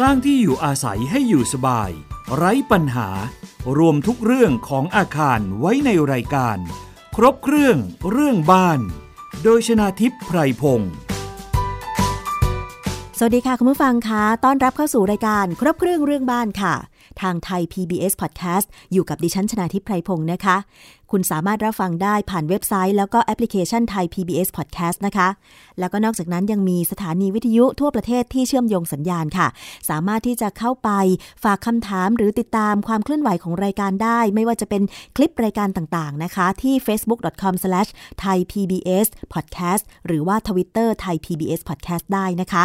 สร้างที่อยู่อาศัยให้อยู่สบาย ไร้ปัญหา รวมทุกเรื่องของอาคารไว้ในรายการ ครบเครื่องเรื่องบ้าน โดยชนาทิพย์ไพรพงศ์สวัสดีค่ะ คุณผู้ฟังคะต้อนรับเข้าสู่รายการครบเครื่องเรื่องบ้านค่ะ ทางไทย PBS Podcast อยู่กับดิฉันชนาทิพไพรพงศ์นะคะ คุณสามารถรับฟังได้ผ่านเว็บไซต์ แล้วก็แอปพลิเคชันไทย PBS Podcast นะคะ แล้วก็นอกจากนั้นยังมีสถานีวิทยุทั่วประเทศที่เชื่อมโยงสัญญาณค่ะ สามารถที่จะเข้าไปฝากคำถามหรือติดตามความเคลื่อนไหวของรายการได้ ไม่ว่าจะเป็นคลิปรายการต่างๆนะคะ ที่ facebook.com/thaipbspodcast หรือว่า Twitter Thai PBS Podcast ได้นะคะ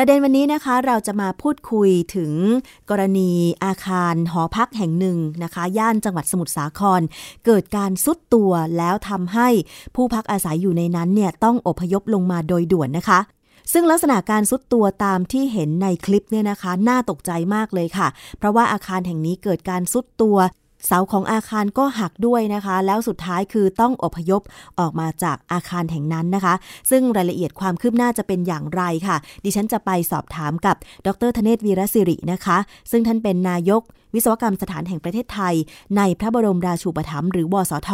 ประเด็นวันนี้นะคะเราจะมาพูดคุยถึงกรณีอาคารหอพักแห่งหนึ่งนะคะ ย่านจังหวัดสมุทรสาคร เกิดการซุดตัวแล้วทำให้ผู้พักอาศัยอยู่ในนั้นเนี่ยต้องอพยพลงมาโดยด่วนนะคะ ซึ่งลักษณะการซุดตัวตามที่เห็นในคลิปเนี่ยนะคะ น่าตกใจมากเลยค่ะ เพราะว่าอาคารแห่งนี้เกิดการซุดตัว เสาของอาคารก็หักด้วยนะคะ แล้วสุดท้ายคือต้องอพยพออกมาจากอาคารแห่งนั้นนะคะ ซึ่งรายละเอียดความคืบหน้าจะเป็นอย่างไรค่ะ ดิฉันจะไปสอบถามกับ ดรธเนศวีรศิรินะคะ ซึ่งท่านเป็นนายก วิศวกรรมสถานแห่งประเทศไทย ในพระบรมราชูปถัมภ์หรือวสท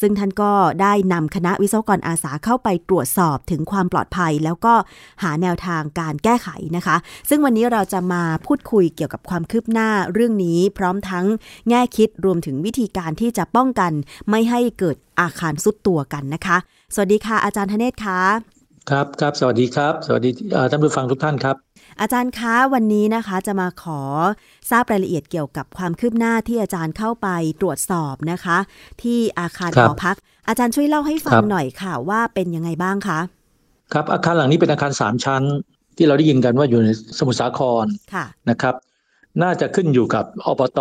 ซึ่งท่านก็ได้นำคณะวิศวกรอาสาเข้าไปตรวจสอบถึงความปลอดภัย แล้วก็หาแนวทางการแก้ไขนะคะ ซึ่งวันนี้เราจะมาพูดคุยเกี่ยวกับความคืบหน้าเรื่องนี้ พร้อมทั้งแง่คิดรวมถึงวิธีการที่จะป้องกัน ไม่ให้เกิดอาคารซุดตัวกันนะคะ สวัสดีค่ะอาจารย์ธเนศคะ ครับครับสวัสดีครับ สวัสดีท่านผู้ฟังทุกท่านครับ อาจารย์คะวันนี้นะคะจะมาขอทราบรายละเอียดเกี่ยวกับความคืบหน้าที่อาจารย์เข้าไปตรวจสอบนะคะ ที่อาคารหอพัก อาจารย์ช่วยเล่าให้ฟังหน่อยค่ะว่าเป็นยังไงบ้างคะครับอาคารหลังนี้เป็นอาคารสามชั้น ที่เราได้ยินกันว่าอยู่ในสมุทรสาคระนะครับ น่าจะขึ้นอยู่กับอบต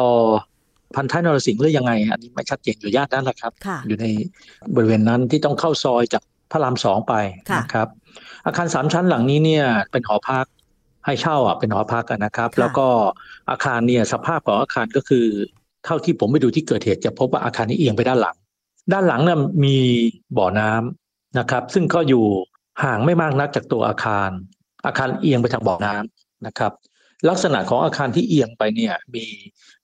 พันท้ายนรสิงห์หรือยังไง อันนี้ไม่ชัดเจนอยู่ย่านนั้นแหละครับ อยู่ในบริเวณนั้นที่ต้องเข้าซอยจาก พระรามสองไปนะครับ อาคารสามชั้นหลังนี้เนี่ยเป็นหอพักให้เช่าอะเป็นหอพักนะครับ แล้วก็อาคารเนี่ยสภาพของอาคารก็คือ เท่าที่ผมไปดูที่เกิดเหตุจะพบว่าอาคารนี้เอียงไปด้านหลัง ด้านหลังเนี่ยมีบ่อน้ำนะครับ ซึ่งก็อยู่ห่างไม่มากนักจากตัวอาคาร อาคารเอียงไปทางบ่อน้ำนะครับ ลักษณะของอาคารที่เอียงไปเนี่ยมี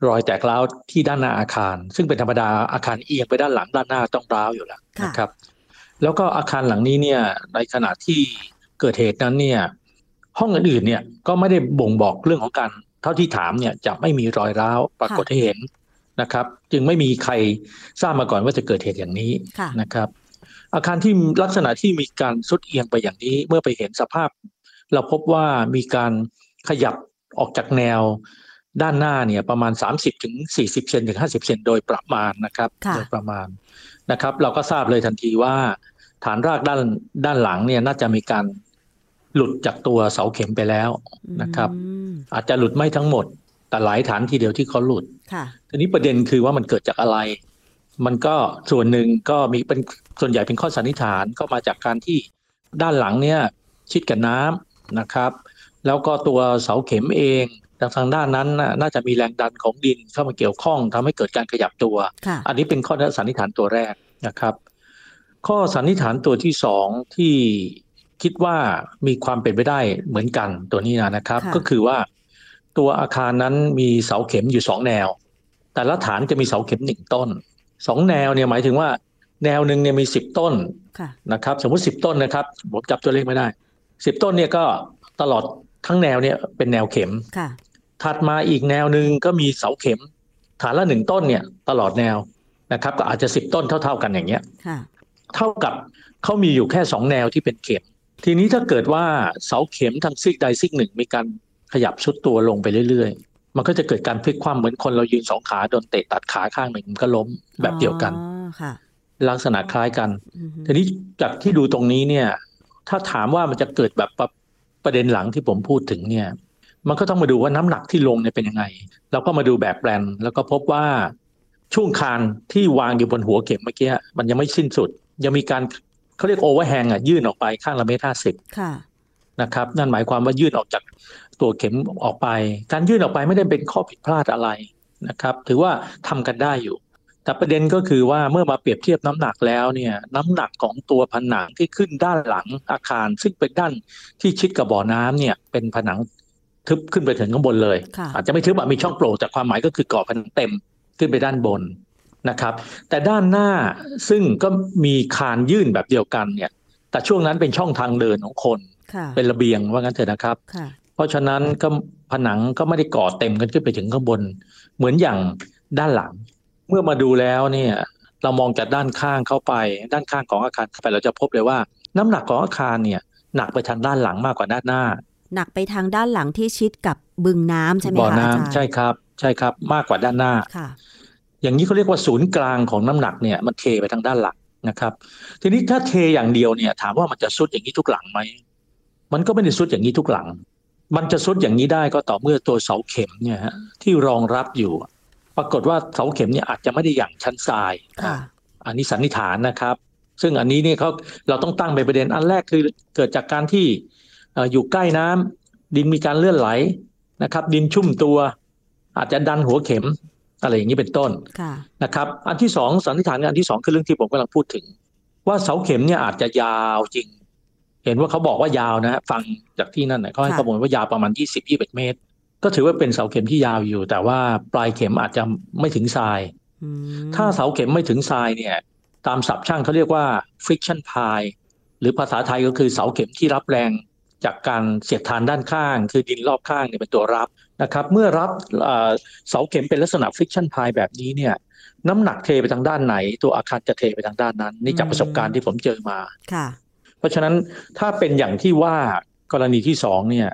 รอยแตกร้าวที่ด้านหน้าอาคาร ซึ่งเป็นธรรมดาอาคารเอียงไปด้านหลังด้านหน้าต้องร้าวอยู่แล้วนะครับ แล้วก็อาคารหลังนี้เนี่ยในขณะที่เกิดเหตุนั้นเนี่ยห้องอื่นๆเนี่ยก็ไม่ได้บ่งบอกเรื่องของการเท่าที่ถามเนี่ยจะไม่มีรอยร้าวปรากฏให้เห็นนะครับ จึงไม่มีใครทราบมาก่อนว่าจะเกิดเหตุอย่างนี้นะครับ อาคารที่ลักษณะที่มีการสุดเอียงไปอย่างนี้ เมื่อไปเห็นสภาพ เราพบว่ามีการขยับออกจากแนวด้านหน้าเนี่ยประมาณ 30ถึง40 เซนถึง 50 เซนโดยประมาณนะครับโดยประมาณ นะครับ เราก็ทราบเลยทันทีว่าฐานรากด้านด้านหลังเนี่ยน่าจะมีการหลุดจากตัวเสาเข็มไปแล้วนะครับ อาจจะหลุดไม่ทั้งหมด แต่หลายฐานทีเดียวที่เขาหลุดทีนี้ประเด็นคือว่ามันเกิดจากอะไร มันก็ส่วนหนึ่งก็มีเป็นส่วนใหญ่เป็นข้อสันนิษฐานก็มาจากการที่ด้านหลังเนี่ยชิดกับน้ำนะครับ แล้วก็ตัวเสาเข็มเอง ทางด้านนั้นน่าจะมีแรงดันของดินเข้ามาเกี่ยวข้องทำให้เกิดการขยับตัว อันนี้เป็นข้อสันนิษฐานตัวแรกนะครับ ข้อสันนิษฐานตัวที่สองที่คิดว่ามีความเป็นไปได้เหมือนกันตัวนี้นะครับ ก็คือว่าตัวอาคารนั้นมีเสาเข็มอยู่สองแนว แต่ละฐานจะมีเสาเข็มหนึ่งต้นสองแนวเนี่ยหมายถึงว่า แนวหนึ่งเนี่ยมีสิบต้นนะครับ สมมุติสิบต้นนะครับผมจับตัวเลขไม่ได้สิบต้นเนี่ยก็ตลอดทั้งแนวเนี่ยเป็นแนวเข็ม ถัดมาอีกแนวหนึ่งก็มีเสาเข็ม ฐานละหนึ่งต้นเนี่ย ตลอดแนวนะครับ ก็อาจจะสิบต้นเท่า ๆกันอย่างเงี้ยเท่ากับเขามีอยู่แค่สองแนวที่เป็นเข็ม ทีนี้ถ้าเกิดว่าเสาเข็มทางซีกใดซีกหนึ่งมีการขยับชุดตัวลงไปเรื่อยๆ มันก็จะเกิดการพลิกคว่ำเหมือนคนเรายืนสองขาโดนเตะตัดขาข้างหนึ่งก็ล้มแบบเดียวกันลักษณะคล้ายกัน ทีนี้จากที่ดูตรงนี้เนี่ย ถ้าถามว่ามันจะเกิดแบบประเด็นหลังที่ผมพูดถึงเนี่ย มันก็ต้องมาดูว่าน้ำหนักที่ลงเนี่ยเป็นยังไง เราก็มาดูแบบแปลนแล้วก็พบว่าช่วงคานที่วางอยู่บนหัวเข็มเมื่อกี้มันยังไม่สิ้นสุด ยังมีการเขาเรียกโอเวอร์แฮงอะยื่นออกไปข้างละเมตรห้าสิบนะครับ นั่นหมายความว่ายื่นออกจากตัวเข็มออกไป การยื่นออกไปไม่ได้เป็นข้อผิดพลาดอะไรนะครับ ถือว่าทำกันได้อยู่ แต่ประเด็นก็คือว่าเมื่อมาเปรียบเทียบน้ำหนักแล้วเนี่ย น้ำหนักของตัวผนังที่ขึ้นด้านหลังอาคาร ซึ่งเป็นด้านที่ชิดกับบ่อน้ำเนี่ย เป็นผนัง ทึบขึ้นไปถึงข้างบนเลย อาจจะไม่ทึบมีช่องโปร่งแต่ความหมายก็คือก่อผนังเต็มขึ้นไปด้านบนนะครับ แต่ด้านหน้าซึ่งก็มีคานยื่นแบบเดียวกันเนี่ย แต่ช่วงนั้นเป็นช่องทางเดินของคน เป็นระเบียงว่างั้นเถอะนะครับ เพราะฉะนั้นก็ผนังก็ไม่ได้ก่อเต็มกันขึ้นไปถึงข้างบน เหมือนอย่างด้านหลัง เมื่อมาดูแล้วเนี่ย เรามองจากด้านข้างเข้าไป ด้านข้างของอาคารเข้าไปเราจะพบเลยว่า น้ำหนักของอาคารเนี่ยหนักไปทางด้านหลังมากกว่าด้านหน้า หนักไปทางด้านหลังที่ชิดกับบึงน้ำใช่ไหมคะบ่อน้ำใช่ครับ ใช่ครับ มากกว่าด้านหน้าค่ะ อย่างนี้เขาเรียกว่าศูนย์กลางของน้ำหนักเนี่ยมันเทไปทางด้านหลังนะครับ ทีนี้ถ้าเทอย่างเดียวเนี่ย ถามว่ามันจะสุดอย่างนี้ทุกหลังไหมมันก็ไม่ได้สุดอย่างนี้ทุกหลัง มันจะสุดอย่างนี้ได้ก็ต่อเมื่อตัวเสาเข็มเนี่ยฮะที่รองรับอยู่ ปรากฏว่าเสาเข็มเนี่ยอาจจะไม่ได้อย่างชั้นทรายอันนี้สันนิษฐานนะครับ ซึ่งอันนี้เนี่ยเขาเราต้องตั้งไปประเด็นอันแรกคือเกิดจากการที่ อยู่ใกล้น้ำดินมีการเลื่อนไหลนะครับ ดินชุ่มตัว อาจจะดันหัวเข็มอะไรอย่างนี้เป็นต้นนะครับ อันที่สองสันนิษฐานอันที่สองคือเรื่องที่ผมกำลังพูดถึง ว่าเสาเข็มเนี่ยอาจจะยาวจริง เห็นว่าเขาบอกว่ายาวนะฮะฟังจากที่นั่นเขาให้ข้อมูลว่ายาวประมาณยี่สิบยี่สิบเมตร ก็ถือว่าเป็นเสาเข็มที่ยาวอยู่ แต่ว่าปลายเข็มอาจจะไม่ถึงทราย ถ้าเสาเข็มไม่ถึงทรายเนี่ย ตามศัพท์ช่างเขาเรียกว่า friction pile หรือภาษาไทยก็คือเสาเข็มที่รับแรง จากการเสียดทานด้านข้าง คือดินรอบข้างเนี่ยเป็นตัวรับนะครับเมื่อรับเสาเข็มเป็นลักษณะ friction pile แบบนี้เนี่ยน้ำหนักเทไปทางด้านไหน ตัวอาคารจะเทไปทางด้านนั้น นี่จากประสบการณ์ที่ผมเจอมาค่ะราะฉะนั้นถ้าเป็นอย่างที่ว่ากรณีที่สองเนี่ย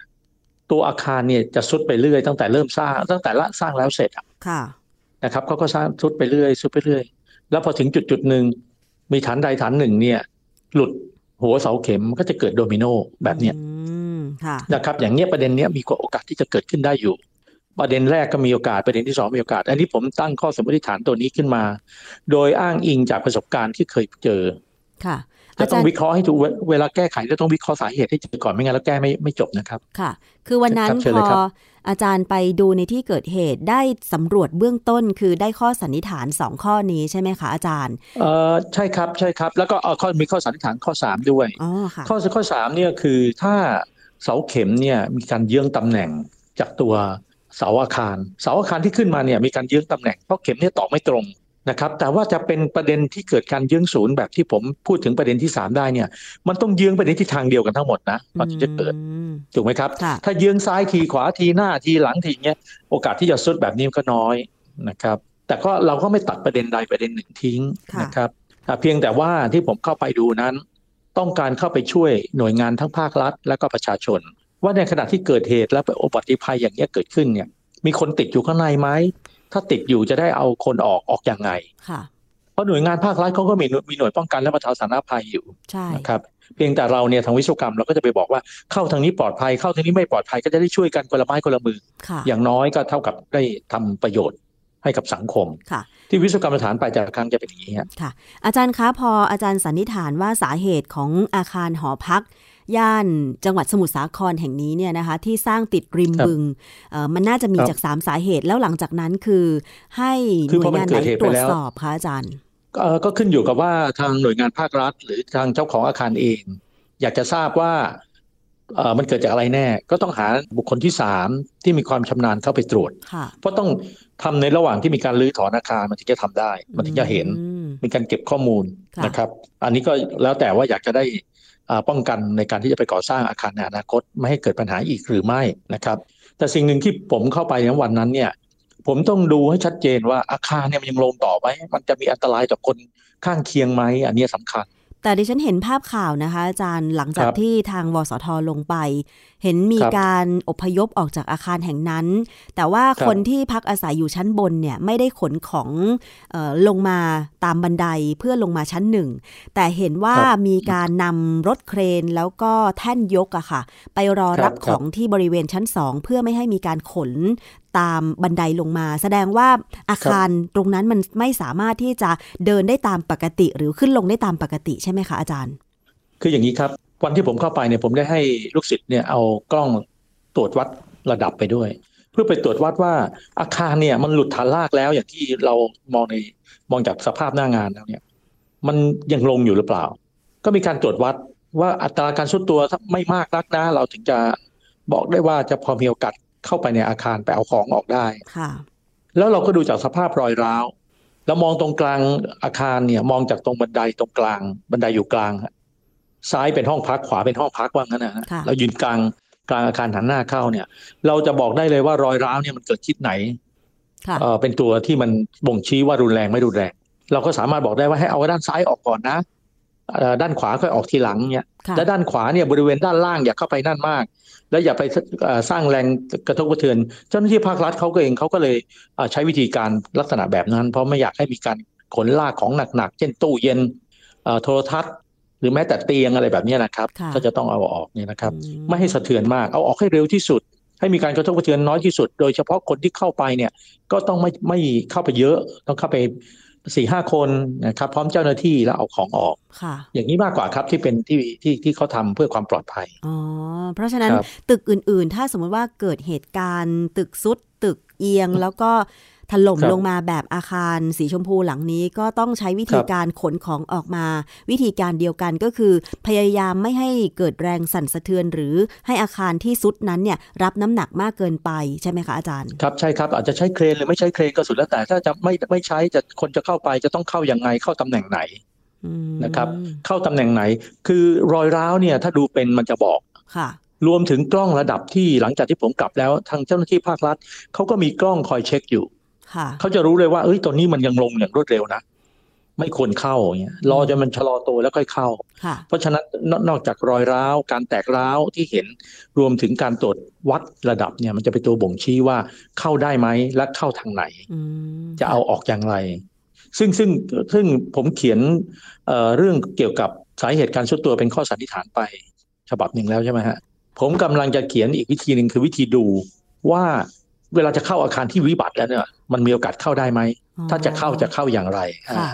ตัวอาคารเนี่ยจะซุดไปเรื่อยตั้งแต่เริ่มสร้างตั้งแต่ละสร้างแล้วเสร็จค่ะนะครับเขาก็สร้างซุดไปเรื่อยซุดไปเรื่อย แล้วพอถึงจุดจุดหนึ่งมีฐานใดฐานหนึ่งเนี่ย หลุดหัวเสาเข็มก็จะเกิดโดมิโนแบบเนี้ย นะครับ อย่างเงี้ยประเด็นเนี้ยมีโอกาสที่จะเกิดขึ้นได้อยู่ ประเด็นแรกก็มีโอกาสประเด็นที่สองมีโอกาส อันนี้ผมตั้งข้อสมมติฐานตัวนี้ขึ้นมา โดยอ้างอิงจากประสบการณ์ที่เคยเจอค่ะจะต้องวิเคราะห์ให้ถูกเวลาแก้ไขจะต้องวิเคราะห์สาเหตุให้เจอก่อนไม่งั้นแล้วแก้ไม่ไม่จบนะครับค่ะ คือวันนั้นพออาจารย์ไปดูในที่เกิดเหตุได้สำรวจเบื้องต้น คือได้ข้อสันนิษฐานสองข้อนี้ใช่ไหมคะอาจารย์เออใช่ครับใช่ครับ แล้วก็เอาข้อมีข้อสันนิษฐานข้อสามด้วยอ๋อค่ะข้อข้อสามเนี่ยคือถ้า เสาเข็มเนี่ยมีการเยื้องตำแหน่งจากตัวเสาอาคาร เสาอาคารที่ขึ้นมาเนี่ยมีการเยื้องตำแหน่งเพราะเข็มเนี่ยตอกไม่ตรงนะครับแต่ว่าจะเป็นประเด็นที่เกิดการเยื้องศูนย์แบบที่ผมพูดถึงประเด็นที่สามได้เนี่ยมันต้องเยื้องไปในทิศทางเดียวกันทั้งหมดนะมันจะเกิดถูกไหมครับ ถ้าเยื้องซ้ายทีขวาทีหน้าทีหลังทีเงี้ยโอกาสที่จะสุดแบบนี้ก็น้อยนะครับ แต่ก็เราก็ไม่ตัดประเด็นใดประเด็นหนึ่งทิ้งนะครับเพียงแต่ว่าที่ผมเข้าไปดูนั้น ต้องการเข้าไปช่วยหน่วยงานทั้งภาครัฐ และก็ประชาชน ว่าในขณะที่เกิดเหตุและอุบัติภัยอย่างนี้เกิดขึ้นเนี่ย มีคนติดอยู่ข้างในไหมถ้าติดอยู่จะได้เอาคนออกออกอย่างไงเพราะหน่วยงานภาครัฐเขาก็มีมีหน่วยป้องกันและบรรเทาสาธารณภัยอยู่นะครับ เพียงแต่เราเนี่ยทางวิศวกรรมเราก็จะไปบอกว่าเข้าทางนี้ปลอดภัยเข้าทางนี้ไม่ปลอดภัยก็จะได้ช่วยกันคนละไม้คนละมืออย่างน้อยก็เท่ากับได้ทำประโยชน์ ให้กับสังคมที่วิศวกรรมสถานปลายจากครั้งจะเป็นอย่างนี้ค่ะ อาจารย์คะพออาจารย์สันนิษฐานว่าสาเหตุของอาคารหอพัก ย่านจังหวัดสมุทรสาครแห่งนี้เนี่ยนะคะ ที่สร้างติดริมบึงมันน่าจะมีจากสามสาเหตุแล้วหลังจากนั้นคือ ให้หน่วยงานไหนตรวจสอบคะอาจารย์ก็ขึ้นอยู่กับว่าทางหน่วยงานภาครัฐ หรือทางเจ้าของอาคารเอง อยากจะทราบว่า มันเกิดจากอะไรแน่ ก็ต้องหาบุคคลที่สามที่มีความชำนาญเข้าไปตรวจ เพราะต้องทำในระหว่างที่มีการรื้อถอนอาคารมันถึงจะทำได้ มันถึงจะเห็นมีการเก็บข้อมูลนะครับ อันนี้ก็แล้วแต่ว่าอยากจะได้ป้องกันในการที่จะไปก่อสร้างอาคารในอนาคต ไม่ให้เกิดปัญหาอีกหรือไม่นะครับ แต่สิ่งหนึ่งที่ผมเข้าไปในวันนั้นเนี่ยผมต้องดูให้ชัดเจนว่าอาคารเนี่ยมันยังลงต่อไหมมันจะมีอันตรายต่อคนข้างเคียงไหมอันนี้สำคัญ แต่ดิฉันเห็นภาพข่าวนะคะ อาจารย์หลังจากที่ทางวสทลงไป เห็นมีการอพยพออกจากอาคารแห่งนั้น แต่ว่าคนที่พักอาศัยอยู่ชั้นบนเนี่ยไม่ได้ขนของออลงมาตามบันไดเพื่อลงมาชั้นหนึ่ง แต่เห็นว่ามีการนำรถเครนแล้วก็แท่นยกอะค่ะ ไปรอรับของที่บริเวณชั้นสองเพื่อไม่ให้มีการขนตามบันไดลงมา แสดงว่าอาคารตรงนั้นมันไม่สามารถที่จะเดินได้ตามปกติ หรือขึ้นลงได้ตามปกติใช่ไหมคะอาจารย์ คืออย่างนี้ครับ วันที่ผมเข้าไปเนี่ยผมได้ให้ลูกศิษย์เนี่ยเอากล้องตรวจวัดระดับไปด้วย เพื่อไปตรวจวัดว่าอาคารเนี่ยมันหลุดฐานรากแล้วอย่างที่เรามองในมองจากสภาพหน้างานแล้วเนี่ยมันยังลงอยู่หรือเปล่า ก็มีการตรวจวัดว่าอัตราการสุดตัวไม่มากนักนะเราถึงจะบอกได้ว่าจะพอมีโอกาสเข้าไปในอาคารไปเอาของออกได้ค่ะ แล้วเราก็ดูจากสภาพรอยร้าว แล้วมองตรงกลางอาคารเนี่ย มองจากตรงบันไดตรงกลาง บันไดอยู่กลาง ซ้ายเป็นห้องพักขวาเป็นห้องพักว่างั้นนะฮะเรายืนกลางกลางอาคารหันหน้าเข้าเนี่ย เราจะบอกได้เลยว่ารอยร้าวเนี่ยมันเกิดทิศไหนเออเป็นตัวที่มันบ่งชี้ว่ารุนแรงไม่รุนแรง เราก็สามารถบอกได้ว่าให้เอาด้านซ้ายออกก่อนนะด้านขวาค่อยออกทีหลังเนี่ยและด้านขวาเนี่ยบริเวณด้านล่างอย่าเข้าไปนั่นมาก แล้วอย่าไปสร้างแรงกระทบกระเทือน เจ้าหน้าที่ภาครัฐเขาก็เองเขาก็เลยใช้วิธีการลักษณะแบบนั้น เพราะไม่อยากให้มีการขนลากของหนักๆ เช่นตู้เย็นโทรทัศน์ หรือแม้แต่เตียงอะไรแบบนี้นะครับ ก็จะต้องเอาออกเนี่ยนะครับ ไม่ให้สะเทือนมากเอาออกให้เร็วที่สุด ให้มีการกระทบกระเทือนน้อยที่สุด โดยเฉพาะคนที่เข้าไปเนี่ยก็ต้องไม่ไม่เข้าไปเยอะ ต้องเข้าไปสี่ห้าคนนะครับ พร้อมเจ้าหน้าที่แล้วเอาของออกค่ะ อย่างนี้มากกว่าครับที่เป็นที่ที่ที่เขาทำเพื่อความปลอดภัยอ๋อเพราะฉะนั้นตึกอื่นๆ ถ้าสมมติว่าเกิดเหตุการณ์ ตึกซุดตึกเอียงแล้วก็ ถล่มลงมาแบบอาคารสีชมพูหลังนี้ก็ต้องใช้วิธีการขนของออกมา วิธีการเดียวกันก็คือ พยายามไม่ให้เกิดแรงสั่นสะเทือน หรือให้อาคารที่ซุดนั้นเนี่ยรับน้ำหนักมากเกินไปใช่ไหมคะอาจารย์ครับใช่ครับอาจจะใช้เครนหรือไม่ใช้เครนก็สุดแล้วแต่ถ้าจะไม่ไม่ใช้จะคนจะเข้าไปจะต้องเข้าอย่างไงเข้าตำแหน่งไหนนะครับ เข้าตำแหน่งไหน คือรอยร้าวเนี่ยถ้าดูเป็นมันจะบอกค่ะ รวมถึงกล้องระดับที่หลังจากที่ผมกลับแล้ว ทางเจ้าหน้าที่ภาครัฐเขาก็มีกล้องคอยเช็คอยู่ เขาจะรู้เลยว่าเอ้ยตัวนี้มันยังลงอย่างรวดเร็วนะไม่ควรเข้าอย่างเงี้ยรอจนมันชะลอตัวแล้วค่อยเข้า เพราะฉะนั้นนอกจากรอยร้าว การแตกร้าวที่เห็นรวมถึงการตรวจวัดระดับเนี่ย มันจะเป็นตัวบ่งชี้ว่าเข้าได้ไหมและเข้าทางไหน จะเอาออกอย่างไร ซึ่งซึ่งซึ่งผมเขียนเเรื่องเกี่ยวกับสาเหตุการสุดตัวเป็นข้อสันนิษฐานไป ฉบับหนึ่งแล้วใช่ไหมฮะผมกำลังจะเขียนอีกวิธีหนึ่งคือวิธีดูว่าเวลาจะเข้าอาคารที่วิบัติแล้วเนี่ย มันมีโอกาสเข้าได้ไหม ถ้าจะเข้าจะเข้าอย่างไร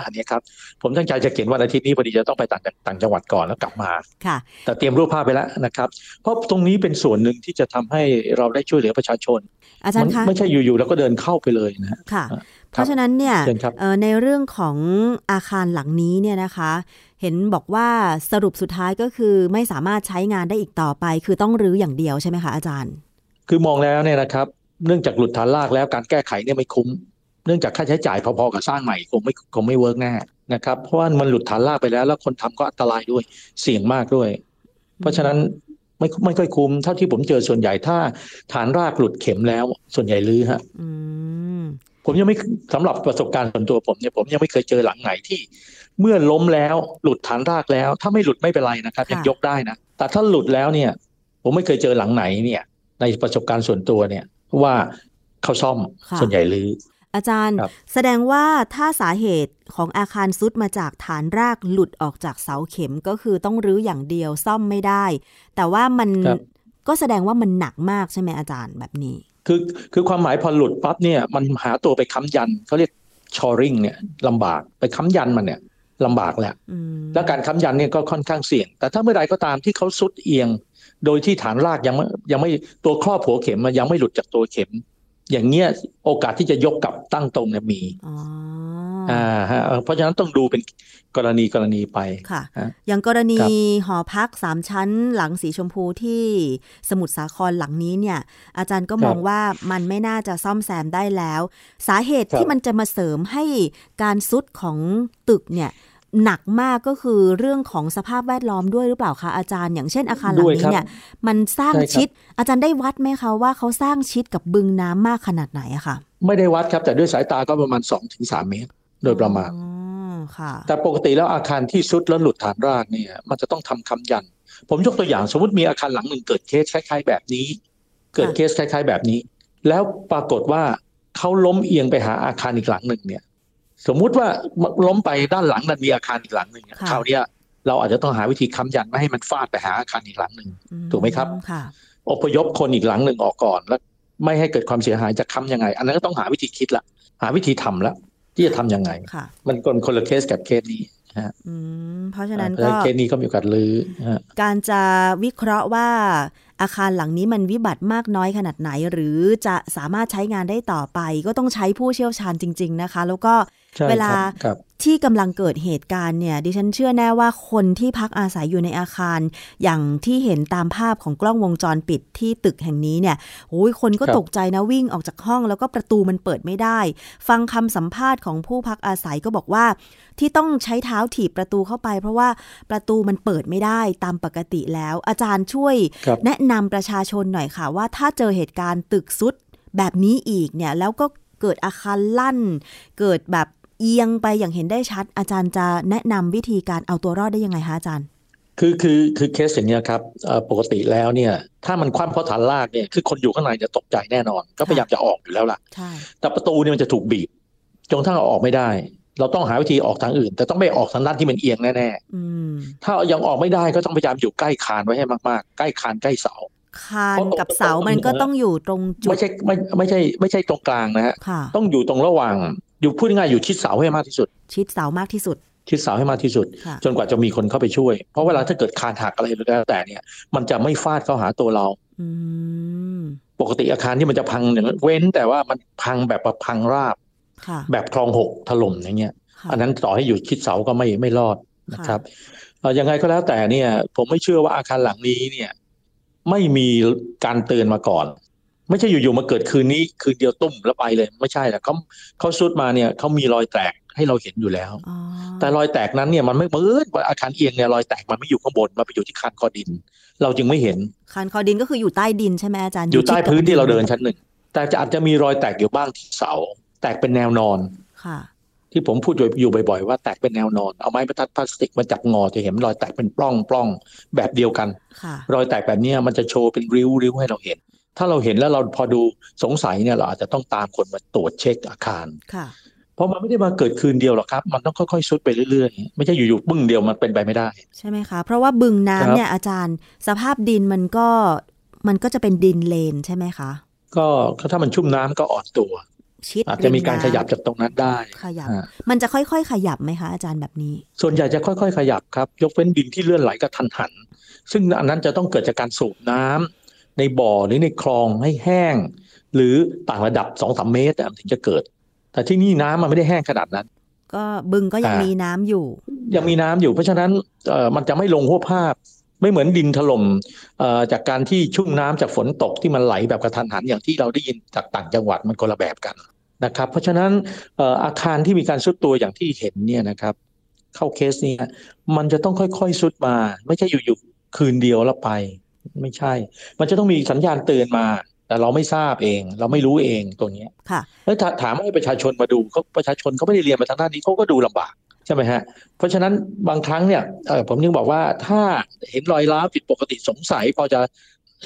อันนี้ครับ ผมตั้งใจจะเขียนวันอาทิตย์นี้พอดีจะต้องไปต่างต่างจังหวัดก่อนแล้วกลับมาค่ะแต่เตรียมรูปภาพไปแล้วนะครับ เพราะตรงนี้เป็นส่วนหนึ่งที่จะทำให้เราได้ช่วยเหลือประชาชน อาจารย์คะไม่ใช่อยู่ๆแล้วก็เดินเข้าไปเลยนะค่ะ เพราะฉะนั้นเนี่ยในเรื่องของอาคารหลังนี้เนี่ยนะคะ เห็นบอกว่าสรุปสุดท้ายก็คือไม่สามารถใช้งานได้อีกต่อไป คือต้องรื้ออย่างเดียวใช่ไหมคะอาจารย์คือมองแล้วเนี่ยนะครับ เนื่องจากหลุดฐานรากแล้วการแก้ไขเนี่ยไม่คุ้ม เนื่องจากค่าใช้จ่ายพอๆกับสร้างใหม่คงไม่คงไม่เวิร์กแน่นะครับเพราะว่ามันหลุดฐานรากไปแล้ว แล้วคนทำก็อันตรายด้วยเสี่ยงมากด้วย เพราะฉะนั้นไม่ไม่ค่อยคุ้มเท่าที่ผมเจอส่วนใหญ่ถ้าฐานรากหลุดเข็มแล้ว ส่วนใหญ่ลื้อฮะผมยังไม่สำหรับประสบการณ์ส่วนตัวผมเนี่ยผมยังไม่เคยเจอหลังไหนที่ เมื่อล้มแล้วหลุดฐานรากแล้ว ถ้าไม่หลุดไม่เป็นไรนะครับยังยกได้นะแต่ถ้าหลุดแล้วเนี่ย ผมไม่เคยเจอหลังไหนเนี่ย ในประสบการณ์ส่วนตัวเนี่ย ว่าเขาซ่อมส่วนใหญ่ลืออาจารย์แสดงว่าถ้าสาเหตุของอาคารซุดมาจากฐานรากหลุดออกจากเสาเข็มก็คือต้องรื้ออย่างเดียวซ่อมไม่ได้ แต่ว่ามันก็แสดงว่ามันหนักมากใช่ไหมอาจารย์แบบนี้ คือคือความหมายพอหลุดปั๊บเนี่ยมันหาตัวไปค้ำยันเขาเรียกชอริงเนี่ยลำบากไปค้ำยันมันเนี่ยลำบากแหละแล้วการค้ำยันเนี่ยก็ค่อนข้างเสี่ยง แต่ถ้าเมื่อใดก็ตามที่เขาซุดเอียง โดยที่ฐานรากยังไม่ยังไม่ตัวครอบหัวเข็มมันยังไม่หลุดจากตัวเข็ม อย่างเงี้ยโอกาสที่จะยกกลับตั้งตรงเนี่ยมีอ่าฮะเพราะฉะนั้นต้องดูเป็นกรณีกรณีไปค่ะ อย่างกรณีหอพักสามชั้นหลังสีชมพูที่สมุทรสาครหลังนี้เนี่ย อาจารย์ก็มองว่ามันไม่น่าจะซ่อมแซมได้แล้ว สาเหตุที่มันจะมาเสริมให้การซุดของตึกเนี่ย หนักมากก็คือเรื่องของสภาพแวดล้อมด้วยหรือเปล่าคะอาจารย์ อย่างเช่นอาคารหลังนี้เนี่ย มันสร้างชิด อาจารย์ได้วัดไหมคะว่าเขาสร้างชิดกับบึงน้ำมากขนาดไหนอะคะไม่ได้วัดครับแต่ด้วยสายตาก็ประมาณสองถึงสามเมตร โดยประมาณแต่ปกติแล้วอาคารที่ซุดแล้วหลุดฐานรากเนี่ย มันจะต้องทำคำยัน ผมยกตัวอย่างสมมติมีอาคารหลังหนึ่งเกิดเคสคล้ายๆแบบนี้ เกิดเคสคล้าย ๆ แบบนี้ แล้วปรากฏว่าเขาล้มเอียงไปหาอาคารอีกหลังหนึ่งเนี่ย สมมุติว่าล้มไปด้านหลังนั้นมีอาคารอีกหลังหนึ่งคราวนี้เราอาจจะต้องหาวิธีค้ำยันไม่ให้มันฟาดไปหาอาคารอีกหลังหนึ่งถูกไหมครับอพยพคนอีกหลังหนึ่งออกก่อน แล้วไม่ให้เกิดความเสียหายจะค้ำยังไง อันนั้นก็ต้องหาวิธีคิดละหาวิธีทำละที่จะทํำยังไง มันคนคนละเคสกับเคสนี้เพราะฉะนั้นก็เคสนี้ก็มีโอกาสลือการจะวิเคราะห์ว่าอาคารหลังนี้มันวิบัติมากน้อยขนาดไหน หรือจะสามารถใช้งานได้ต่อไป ก็ต้องใช้ผู้เชี่ยวชาญจริง ๆ นะคะ แล้วก็ เวลาที่กำลังเกิดเหตุการณ์เนี่ย ดิฉันเชื่อแน่ว่าคนที่พักอาศัยอยู่ในอาคาร อย่างที่เห็นตามภาพของกล้องวงจรปิดที่ตึกแห่งนี้เนี่ยโอ้ยคนก็ตกใจนะวิ่งออกจากห้องแล้วก็ประตูมันเปิดไม่ได้ ฟังคำสัมภาษณ์ของผู้พักอาศัยก็บอกว่า ที่ต้องใช้เท้าถีบประตูเข้าไป เพราะว่าประตูมันเปิดไม่ได้ตามปกติแล้ว อาจารย์ช่วย แนะนำประชาชนหน่อยค่ะ ว่าถ้าเจอเหตุการณ์ตึกซุดแบบนี้อีกเนี่ยแล้วก็เกิดอาคารลั่น เกิดแบบ เอียงไปอย่างเห็นได้ชัด อาจารย์จะแนะนำวิธีการเอาตัวรอดได้ยังไงคะอาจารย์ คือคือคือเคสอย่างนี้ครับปกติแล้วเนี่ย ถ้ามันคว่ำเพราะฐานลากเนี่ยคือคนอยู่ข้างในจะตกใจแน่นอน ก็พยายามจะออกอยู่แล้วล่ะใช่แต่ประตูเนี่ยมันจะถูกบีบจนถ้าเราออกไม่ได้ เราต้องหาวิธีออกทางอื่น แต่ต้องไม่ออกทางด้านที่มันเอียงแน่ๆถ้ายังออกไม่ได้ก็ต้องพยายามอยู่ใกล้คานไว้ให้มากๆ ใกล้คานใกล้เสาคานกับเสามันก็ต้องอยู่ตรงจุดไม่ใช่ไม่ไม่ใช่ไม่ใช่ตรงกลางนะฮะต้องอยู่ตรงระหว่าง อยู่พูดง่ายอยู่ชิดเสาให้มากที่สุด ชิดเสามากที่สุด ชิดเสาให้มากที่สุด จนกว่าจะมีคนเข้าไปช่วย เพราะเวลาถ้าเกิดคานหักอะไรแล้วแต่เนี่ย มันจะไม่ฟาดเข้าหาตัวเราปกติอาคารที่มันจะพังเนี่ยเว้นแต่ว่ามันพังแบบพังราบแบบคลองหกถล่มอย่างเงี้ย อันนั้นต่อให้อยู่ชิดเสาก็ไม่ไม่รอดนะครับยังไงก็แล้วแต่เนี่ย ผมไม่เชื่อว่าอาคารหลังนี้เนี่ย ไม่มีการเตือนมาก่อน ไม่ใช่อยู่ๆมาเกิดคืนนี้คืนเดียวตุ้มแล้วไปเลย ไม่ใช่แหละเขาเขาซุดมาเนี่ยเขามีรอยแตกให้เราเห็นอยู่แล้ว แต่รอยแตกนั้นเนี่ยมันไม่เหมือนอาคารเอียงเนี่ยรอยแตกมันไม่อยู่ข้างบนมันไปอยู่ที่คานคอดิน เราจึงไม่เห็นคานคอดินก็คืออยู่ใต้ดินใช่ไหมอาจารย์อยู่ใต้พื้นที่เราเดินชั้นหนึ่งแต่จะอาจจะมีรอยแตกอยู่บ้างที่เสา แตกเป็นแนวนอนค่ะ ที่ผมพูดอยู่บ่อยๆว่าแตกเป็นแนวนอน เอาไม้บรรทัดพลาสติกมาจับงอจะเห็นรอยแตกเป็นปล้องปล้องแบบเดียวกันรอยแตกแบบนี้มันจะโชว์เป็นริ้วริ้วให้เราเห็น ถ้าเราเห็นแล้วเราพอดูสงสัยเนี่ยเราอาจจะต้องตามคนมาตรวจเช็คอาคารค่ะเพราะมันไม่ได้มาเกิดคืนเดียวหรอกครับ มันต้องค่อยๆซุดไปเรื่อยๆ ไม่ใช่อยู่ๆบึ้งเดียวมันเป็นไปไม่ได้ ใช่ไหมคะ เพราะว่าบึงน้ำเนี่ยอาจารย์ สภาพดินมันก็มันก็จะเป็นดินเลนใช่ไหมคะ ก็ถ้ามันชุ่มน้ำก็อ่อนตัวชิดอาจจะมีการขยับจากตรงนั้นได้ขยับมันจะค่อยๆ ขยับไหมคะอาจารย์แบบนี้ ส่วนใหญ่จะค่อยๆ ขยับครับ ยกเว้นดินที่เลื่อนไหลกระทันหัน ซึ่งอันนั้นจะต้องเกิดจากการสูบน้ำ ในบ่อหรือในคลองให้แห้ง หรือต่างระดับสองสามเมตรถึงจะเกิด แต่ที่นี่น้ำมันไม่ได้แห้งขนาดนั้น ก็บึงก็ยังมีน้ำอยู่ ยังมีน้ำอยู่ เพราะฉะนั้นมันจะไม่ลงหัวภาพไม่เหมือนดินถล่มจากการที่ชุ่มน้ำจากฝนตกที่มันไหลแบบกระทันหันอย่างที่เราได้ยินจากต่างจังหวัดมันคนละแบบกันนะครับ เพราะฉะนั้นอาคารที่มีการซุดตัวอย่างที่เห็นเนี่ยนะครับ เข้าเคสนี้มันจะต้องค่อยๆซุดมา ไม่ใช่อยู่ๆคืนเดียวแล้วไป ไม่ใช่ มันจะต้องมีสัญญาณเตือนมา แต่เราไม่ทราบเอง เราไม่รู้เองตัวนี้ค่ะ แล้วถามให้ประชาชนมาดูเขาประชาชนเขาไม่ได้เรียนมาทางด้านนี้เขาก็ดูลำบากใช่ไหมฮะ เพราะฉะนั้นบางครั้งเนี่ยผมยังบอกว่าถ้าเห็นรอยร้าวผิดปกติสงสัยพอจะ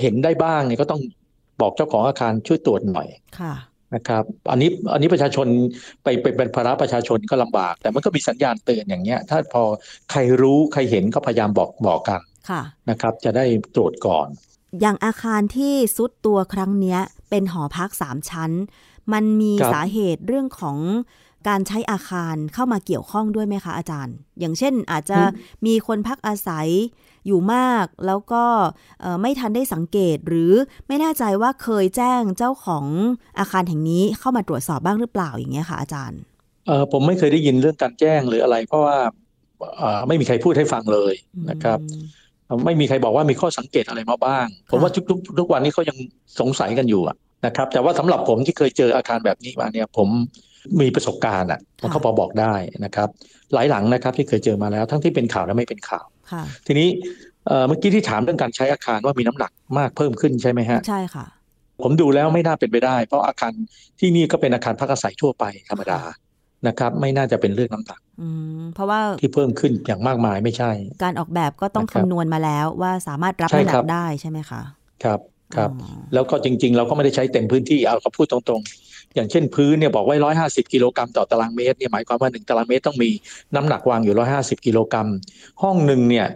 เห็นได้บ้างเนี่ยก็ต้องบอกเจ้าของอาคารช่วยตรวจหน่อยค่ะนะครับอันนี้อันนี้ประชาชนไปเป็นภาระประชาชนก็ลำบาก แต่มันก็มีสัญญาณเตือนอย่างเงี้ย ถ้าพอใครรู้ใครเห็นก็พยายามบอกบอกกัน นะครับ จะได้ตรวจก่อน อย่างอาคารที่ซุดตัวครั้งนี้เป็นหอพักสามชั้น มันมีสาเหตุเรื่องของการใช้อาคารเข้ามาเกี่ยวข้องด้วยไหมคะอาจารย์ อย่างเช่นอาจจะมีคนพักอาศัยอยู่มากแล้วก็ไม่ทันได้สังเกตหรือไม่แน่ใจว่าเคยแจ้งเจ้าของอาคารแห่งนี้เข้ามาตรวจสอบบ้างหรือเปล่าอย่างเงี้ยค่ะอาจารย์เออผมไม่เคยได้ยินเรื่องการแจ้งหรืออะไร เพราะว่าไม่มีใครพูดให้ฟังเลยนะครับ ไม่มีใครบอกว่ามีข้อสังเกตอะไรมาบ้าง ผมว่าทุกๆทุกวันนี้เขายังสงสัยกันอยู่นะครับ แต่ว่าสำหรับผมที่เคยเจออาคารแบบนี้มาเนี่ยผมมีประสบการณ์อะมันเขาพอบอกได้นะครับ หลายหลังนะครับที่เคยเจอมาแล้วทั้งที่เป็นข่าวและไม่เป็นข่าวทีนี้เมื่อกี้ที่ถามเรื่องการใช้อาคารว่ามีน้ำหนักมากเพิ่มขึ้นใช่ไหมฮะใช่ค่ะ ผมดูแล้วไม่น่าเป็นไปได้ เพราะอาคารที่นี่ก็เป็นอาคารพักอาศัยทั่วไปธรรมดา นะครับ ไม่น่าจะเป็นเรื่องน้ำหนักเพราะว่าที่เพิ่มขึ้นอย่างมากมายไม่ใช่ การออกแบบก็ต้องคำนวณมาแล้วว่าสามารถรับน้ำหนักได้ใช่ไหมคะครับครับ แล้วก็จริง ๆ เราก็ไม่ได้ใช้เต็มพื้นที่เอาเขาพูดตรงๆ อย่างเช่นพื้นเนี่ยบอกไว้ร้อยห้าสิบกิโลกรัมต่อตารางเมตรเนี่ยหมายความว่าหนึ่งตารางเมตรต้องมีน้ำหนักวางอยู่ร้อยห้าสิบกิโลกรัมห้องหนึ่งเนี่ย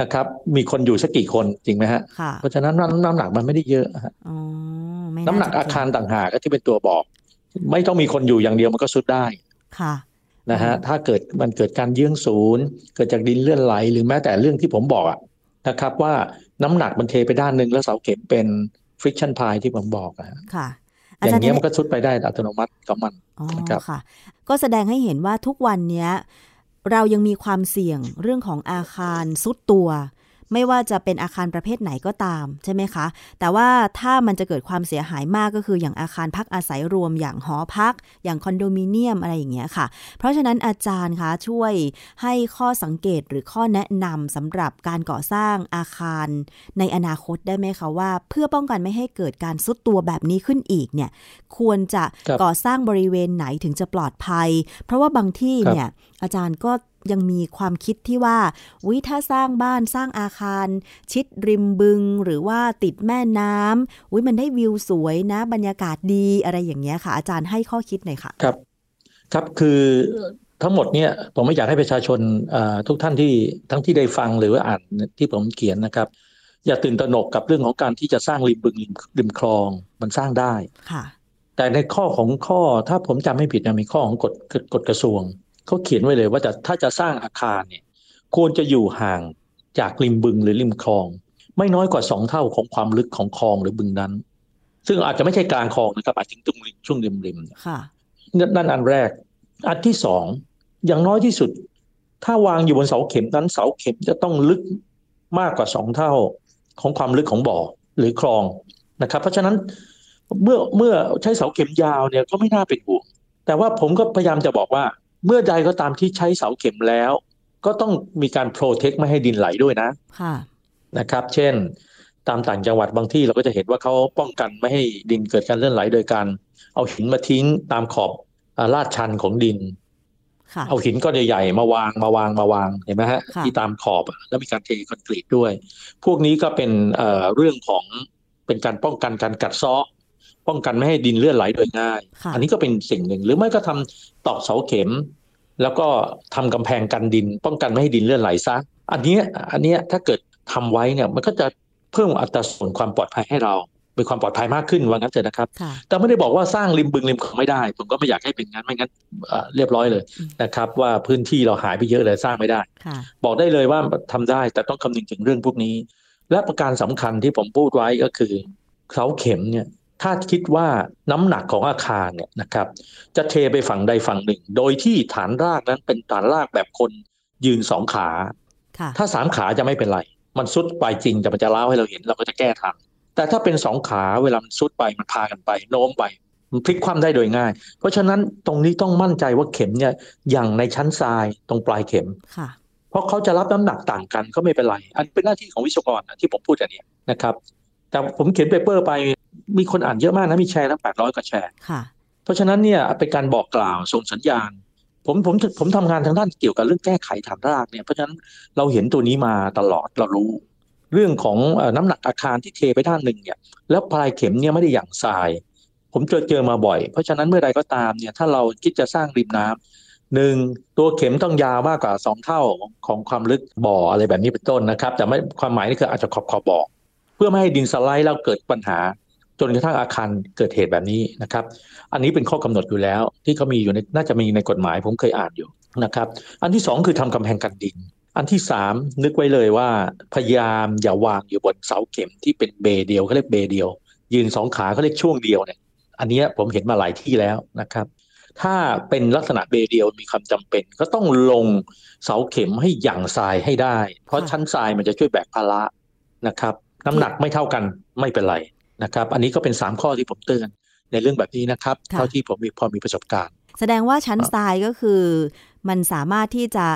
นะครับมีคนอยู่สักกี่คนจริงไหมฮะ เพราะฉะนั้นน้ำหนักมันไม่ได้เยอะน้ำหนักอาคารต่างหากที่เป็นตัวบอก ไม่ต้องมีคนอยู่อย่างเดียวมันก็สุดได้ ค่ะนะฮะถ้าเกิดมันเกิดการเยื้องศูนย์ เกิดจากดินเลื่อนไหล หรือแม้แต่เรื่องที่ผมบอกอะนะครับ ว่าน้ำหนักมันเทไปด้านหนึ่งแล้วเสาเข็มเป็นฟริกชันพายที่ผมบอกอะค่ะอย่างนี้มันก็ชุดไปได้อัตโนมัติกับมันนะครับค่ะ ก็แสดงให้เห็นว่าทุกวันนี้เรายังมีความเสี่ยงเรื่องของอาคารซุดตัว ไม่ว่าจะเป็นอาคารประเภทไหนก็ตามใช่ไหมคะ แต่ว่าถ้ามันจะเกิดความเสียหายมากก็คืออย่างอาคารพักอาศัยรวม อย่างหอพัก อย่างคอนโดมิเนียมอะไรอย่างเงี้ยค่ะ เพราะฉะนั้นอาจารย์คะช่วยให้ข้อสังเกตหรือข้อแนะนำสำหรับการก่อสร้างอาคาร ในอนาคตได้ไหมคะว่า เพื่อป้องกันไม่ให้เกิดการซุดตัวแบบนี้ขึ้นอีกเนี่ยควรจะก่อสร้างบริเวณไหนถึงจะปลอดภัย เพราะว่าบางที่เนี่ยอาจารย์ก็ ยังมีความคิดที่ว่าวิถ้าสร้างบ้านสร้างอาคาร ชิดริมบึง หรือว่าติดแม่น้ำวิมันได้วิวสวยนะ บรรยากาศดีอะไรอย่างเงี้ยค่ะ อาจารย์ให้ข้อคิดหน่อยค่ะ ครับ ครับคือทั้งหมดเนี่ยผมไม่อยากให้ประชาชนทุกท่านที่ทั้งที่ได้ฟังหรือว่าอ่านที่ผมเขียนนะครับ อย่าตื่นตระหนกกับเรื่องของการที่จะสร้างริมบึงริมคลองมันสร้างได้ค่ะ แต่ในข้อของข้อถ้าผมจำไม่ผิดนะมีข้อของกฎกฎกระทรวง เขาเขียนไว้เลยว่าจะถ้าจะสร้างอาคารเนี่ยควรจะอยู่ห่างจากริมบึงหรือริมคลอง ไม่น้อยกว่าสองเท่าของความลึกของคลองหรือบึงนั้น ซึ่งอาจจะไม่ใช่กลางคลองนะครับอาจจะตรงริมช่วงริมริมค่ะนั่นอันแรก อันที่สองอย่างน้อยที่สุด ถ้าวางอยู่บนเสาเข็มนั้น เสาเข็มจะต้องลึกมากกว่าสองเท่าของความลึกของบ่อหรือคลองนะครับ เพราะฉะนั้นเมื่อเมื่อใช้เสาเข็มยาวเนี่ยก็ไม่น่าเป็นห่วงแต่ว่าผมก็พยายามจะบอกว่า เมื่อใดก็ตามที่ใช้เสาเข็มแล้ว ก็ต้องมีการโปรเทคไม่ให้ดินไหลด้วยนะค่ะนะครับ เช่น ตามต่างจังหวัดบางที่เราก็จะเห็นว่าเขาป้องกันไม่ให้ดินเกิดการเลื่อนไหลโดยการเอาหินมาทิ้งตามขอบลาดชันของดินเอาหินก้อนใหญ่ๆมาวางมาวางมาวางเห็นไหมฮะที่ตามขอบแล้วมีการเทคอนกรีตด้วย พวกนี้ก็เป็นเอ่อเรื่องของเป็นการป้องกันการกัดซ้อ ป้องกันไม่ให้ดินเลื่อนไหลโดยง่าย อันนี้ก็เป็นสิ่งหนึ่ง หรือไม่ก็ทำตอกเสาเข็ม แล้วก็ทำกำแพงกันดิน ป้องกันไม่ให้ดินเลื่อนไหลซะ อันนี้อันนี้ถ้าเกิดทำไว้เนี่ยมันก็จะเพิ่มอัตราส่วนความปลอดภัยให้เราเป็นความปลอดภัยมากขึ้นว่างั้นเถอะนะครับ แต่ไม่ได้บอกว่าสร้างริมบึงริมคลองไม่ได้ ผมก็ไม่อยากให้เป็นงั้นไม่งั้นเรียบร้อยเลยนะครับ ว่าพื้นที่เราหายไปเยอะเลยสร้างไม่ได้ บอกได้เลยว่าทำได้แต่ต้องคำนึงถึงเรื่องพวกนี้ และประการสำคัญที่ผมพูดไว้ก็คือเสาเข็มเนี่ย ถ้าคิดว่าน้ำหนักของอาคารเนี่ยนะครับ จะเทไปฝั่งใดฝั่งหนึ่ง โดยที่ฐานรากนั้นเป็นฐานรากแบบคนยืนสองขา ถ้าสามขาจะไม่เป็นไร มันซุดไปจริงแต่มันจะเล่าให้เราเห็นเราก็จะแก้ทัน แต่ถ้าเป็นสองขาเวลามันซุดไปมันพากันไป โน้มไปมันพลิกคว่ำได้โดยง่าย เพราะฉะนั้นตรงนี้ต้องมั่นใจว่าเข็มเนี่ยอย่างในชั้นทรายตรงปลายเข็มเพราะเขาจะรับน้ำหนักต่างกันก็ไม่เป็นไร อันเป็นหน้าที่ของวิศวกรที่ผมพูดอย่างนี้นะครับแต่ผมเขียนเปเปอร์ไป มีคนอ่านเยอะมากนะมีแชร์ทั้งแปดร้อยกว่าแชร์เพราะฉะนั้นเนี่ยเป็นการบอกกล่าวส่งสัญญาณ ผมผมผมทำงานทางด้านเกี่ยวกับเรื่องแก้ไขฐานรากเนี่ยเพราะฉะนั้นเราเห็นตัวนี้มาตลอดเรารู้ เรื่องของน้ำหนักอาคารที่เทไปด้านหนึ่งเนี่ย แล้วปลายเข็มเนี่ยไม่ได้อย่างทราย ผมเจอเจอมาบ่อย เพราะฉะนั้นเมื่อใดก็ตามเนี่ยถ้าเราคิดจะสร้างริมน้ำหนึ่งตัวเข็มต้องยาวมากกว่าสองเท่าของความลึกบ่ออะไรแบบนี้เป็นต้นนะครับ แต่ไม่ความหมายนี่คืออาจจะขอบขอบบ่อเพื่อไม่ให้ดินสไลด์แล้วเกิดปัญหา จนกระทั่งอาคารเกิดเหตุแบบนี้นะครับ อันนี้เป็นข้อกำหนดอยู่แล้ว ที่เขามีอยู่ในน่าจะมีในกฎหมายผมเคยอ่านอยู่นะครับ อันที่สองคือทำกำแพงกันดิน อันที่สามนึกไว้เลยว่าพยายามอย่าวางอยู่บนเสาเข็มที่เป็นเบเดียวเขาเรียกเบเดียว ยืนสองขาเขาเรียกช่วงเดียวเนี่ยอันนี้ผมเห็นมาหลายที่แล้วนะครับถ้าเป็นลักษณะเบเดียวมีความจำเป็น ก็ต้องลงเสาเข็มให้หยั่งทรายให้ได้ เพราะชั้นทรายมันจะช่วยแบกภาระนะครับ น้ำหนักไม่เท่ากันไม่เป็นไร นะครับ อันนี้ก็เป็นสามข้อที่ผมเตือนในเรื่องแบบนี้นะครับ เท่าที่ผมมีพอมีประสบการณ์ แสดงว่าชั้นทรายก็คือมันสามารถที่จะ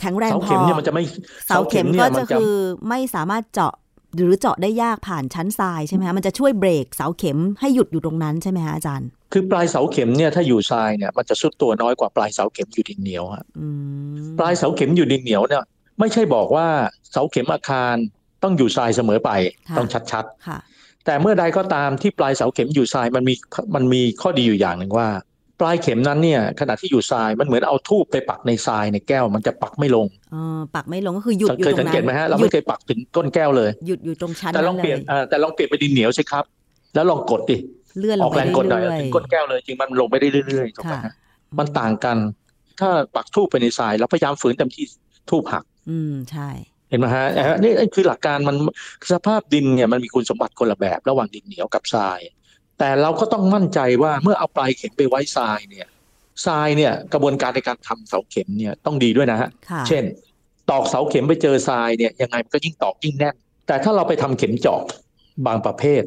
แข็งแรงพอเสาเข็มเนี่ยมันจะไม่เสาเข็มก็จะคือไม่สามารถเจาะหรือเจาะได้ยากผ่านชั้นทรายใช่ไหมคะมันจะช่วยเบรกเสาเข็มให้หยุดอยู่ตรงนั้นใช่ไหมคะอาจารย์ คือปลายเสาเข็มเนี่ยถ้าอยู่ทรายเนี่ยมันจะสุดตัวน้อยกว่าปลายเสาเข็มอยู่ดินเหนียวฮะปลายเสาเข็มอยู่ดินเหนียวเนี่ยไม่ใช่บอกว่าเสาเข็มอาคารต้องอยู่ทรายเสมอไปต้องชัดๆ แต่เมื่อใดก็ตามที่ปลายเสาเข็มอยู่ทรายมันมีมันมีข้อดีอยู่อย่างหนึ่งว่า ปลายเข็มนั้นเนี่ยขณะที่อยู่ทรายมันเหมือนเอาทูบไปปักในทรายในแก้ว มันจะปักไม่ลงอ๋อปักไม่ลงก็คือหยุดอยู่ตรงนั้นเคยสังเกตไหมฮะเราไม่เคยปักถึงก้นแก้วเลยหยุดอยู่ตรงชั้นแต่ลองเปลี่ยนแต่ลองเปลี่ยนไปดินเหนียวใช่ครับ แล้วลองกดดิเลื่อนออกแรงกดหน่อยถึงก้นแก้วเลยจริงมันลงไปได้เรื่อยๆถูกไหมมันต่างกัน ถ้าปักทูบไปในทรายแล้วพยายามฝืนเต็มที่ทูบหัก อืมใช่ เห็นไหมฮะนี่คือหลักการมันสภาพดินเนี่ยมันมีคุณสมบัติคนละแบบระหว่างดินเหนียวกับทราย แต่เราก็ต้องมั่นใจว่าเมื่อเอาปลายเข็มไปไว้ทรายเนี่ยทรายเนี่ยกระบวนการในการทำเสาเข็มเนี่ยต้องดีด้วยนะฮะเช่น ตอกเสาเข็มไปเจอทรายเนี่ยยังไงมันก็ยิ่งตอกยิ่งแน่น แต่ถ้าเราไปทำเข็มเจาะบางประเภท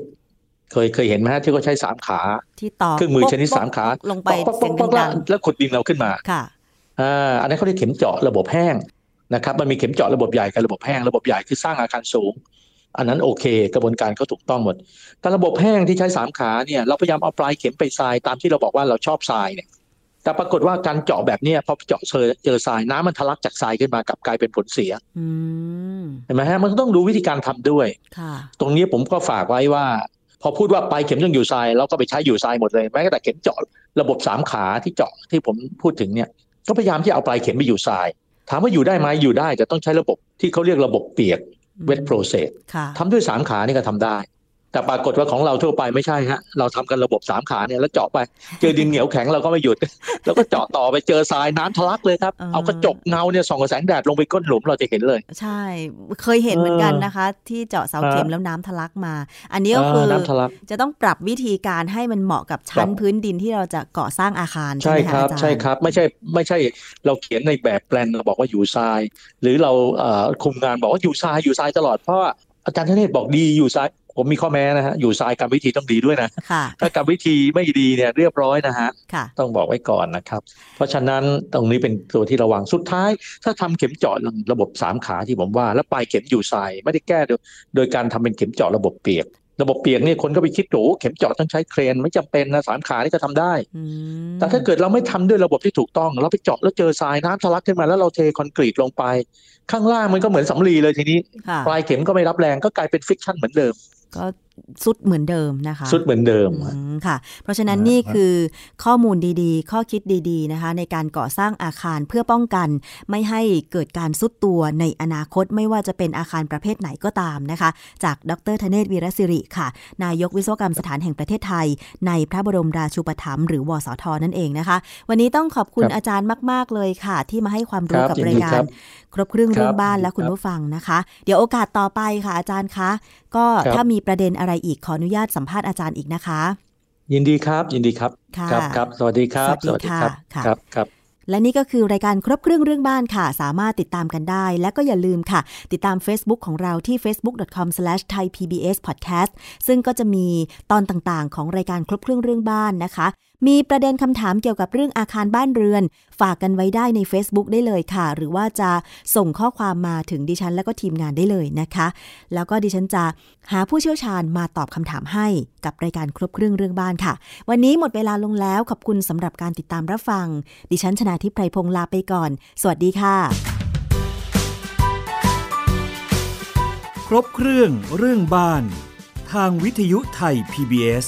เคยเคยเห็นไหมฮะที่เขาใช้สามขาที่ตอกเครื่องมือชนิดสามขาลงไปเสียงดังแล้วขุดดินเราขึ้นมาค่ะอ่าอันนั้นเขาเรียกเข็มเจาะระบบแห้ง นะครับมันมีเข็มเจาะระบบใหญ่กับระบบแห้งระบบใหญ่คือสร้างอาคารสูง อันนั้นโอเค กระบวนการเขาถูกต้องหมด แต่ระบบแห้งที่ใช้สามขาเนี่ยเราพยายามเอาปลายเข็มไปทรายตามที่เราบอกว่าเราชอบทรายเนี่ยแต่ปรากฏว่าการเจาะแบบนี้พอเจาะเจอเจอทรายน้ำมันทะลักจากทรายขึ้นมากับกลายเป็นผลเสียเห็นไหมฮะมันต้องดูวิธีการทำด้วยตรงนี้ผมก็ฝากไว้ว่า พอพูดว่าปลายเข็มต้องอยู่ทรายเราก็ไปใช้อยู่ทรายหมดเลยแม้แต่เข็มเจาะระบบสามขาที่เจาะที่ผมพูดถึงเนี่ยก็พยายามที่เอาปลายเข็มไปอยู่ทราย ถามว่าอยู่ได้ไหมอยู่ได้แต่ต้องใช้ระบบที่เขาเรียกระบบเปียกเวทโปรเซสทำด้วยสามขานี่ก็ทำได้ แต่ปรากฏว่าของเราทั่วไปไม่ใช่ฮะ เราทำกันระบบสามขาเนี่ยแล้วเจาะไป เจอดินเหนียวแข็งเราก็ไม่หยุด แล้วก็เจาะต่อไปเจอทรายน้ำทะลักเลยครับ เอากระจกเงาเนี่ยส่องกระแสงแดดลงไปก้นหลุมเราจะเห็นเลย ใช่ เคยเห็นเหมือนกันนะคะ ที่เจาะเสาเข็มแล้วน้ำทะลักมา อันนี้ก็คือจะต้องปรับวิธีการให้มันเหมาะกับชั้นพื้นดินที่เราจะก่อสร้างอาคารใช่ไหมครับ ใช่ครับ ไม่ใช่ไม่ใช่เราเขียนในแบบแปลนเราบอกว่าอยู่ทราย หรือเราคุมงานบอกว่าอยู่ทรายอยู่ทรายตลอดเพราะอาจารย์ทเนศบอกดีอยู่ทราย ผมมีข้อแม้นะฮะอยู่ทรายกรรมวิธีต้องดีด้วยนะถ้ากรรมวิธีไม่ดีเนี่ยเรียบร้อยนะฮะต้องบอกไว้ก่อนนะครับ เพราะฉะนั้นตรงนี้เป็นตัวที่ระวังสุดท้าย ถ้าทำเข็มเจาะระบบสามขาที่ผมว่า แล้วปลายเข็มอยู่ทรายไม่ได้แก้โดยการทำเป็นเข็มเจาะระบบเปียกระบบเปียกนี่คนก็ไปคิดโอ้เข็มเจาะต้องใช้เครนไม่จำเป็นนะสามขานี่ก็ทำได้ แต่ถ้าเกิดเราไม่ทำด้วยระบบที่ถูกต้อง เราไปเจาะแล้วเจอทรายน้ำทะลักขึ้นมาแล้วเราเทคอนกรีตลงไป ข้างล่างมันก็เหมือนสำลีเลยทีนี้ ปลายเข็มก็ไม่รับแรงก็กลายเป็น friction เหมือนเดิม ก็ทรุดเหมือนเดิมนะคะ ทรุดเหมือนเดิมค่ะ เพราะฉะนั้นนี่คือข้อมูลดีๆ ข้อคิดดีๆนะคะ ในการก่อสร้างอาคารเพื่อป้องกัน ไม่ให้เกิดการทรุดตัวในอนาคตไม่ว่าจะเป็นอาคารประเภทไหนก็ตามนะคะ จากดร.ธเนศวีระศิริค่ะ นายกวิศวกรรมสถานแห่งประเทศไทย ในพระบรมราชูปถัมภ์หรือวสท. นั่นเองนะคะ วันนี้ต้องขอบคุณอาจารย์มาก ๆ เลยค่ะ ที่มาให้ความรู้กับรายการครบเครื่องเรื่องบ้านและคุณผู้ฟังนะคะ เดี๋ยวโอกาสต่อไปค่ะอาจารย์คะ ก็ถ้ามีประเด็นอะไรอีกขออนุญาตสัมภาษณ์อาจารย์อีกนะคะ ยินดีครับ ยินดีครับครับครับ สวัสดีครับ สวัสดีค่ะครับครับและนี่ก็คือรายการครบเครื่องเรื่องบ้านค่ะ สามารถติดตามกันได้ และก็อย่าลืมค่ะ ติดตาม Facebook ของเราที่ facebook.com/thaipbspodcast ซึ่งก็จะมีตอนต่างๆ ของรายการครบเครื่องเรื่องบ้านนะคะ มีประเด็นคำถามเกี่ยวกับเรื่องอาคารบ้านเรือน ฝากกันไว้ได้ใน Facebook ได้เลยค่ะ หรือว่าจะส่งข้อความมาถึงดิฉัน และก็ทีมงานได้เลยนะคะ แล้วก็ดิฉันจะหาผู้เชี่ยวชาญมาตอบคำถามให้กับรายการครบเครื่องเรื่องบ้านค่ะ วันนี้หมดเวลาลงแล้วขอบคุณสำหรับการติดตามรับฟัง ดิฉันชนะทิพไพรพงศ์ลาไปก่อน สวัสดีค่ะ ครบเครื่องเรื่องบ้าน ทางวิทยุไทย PBS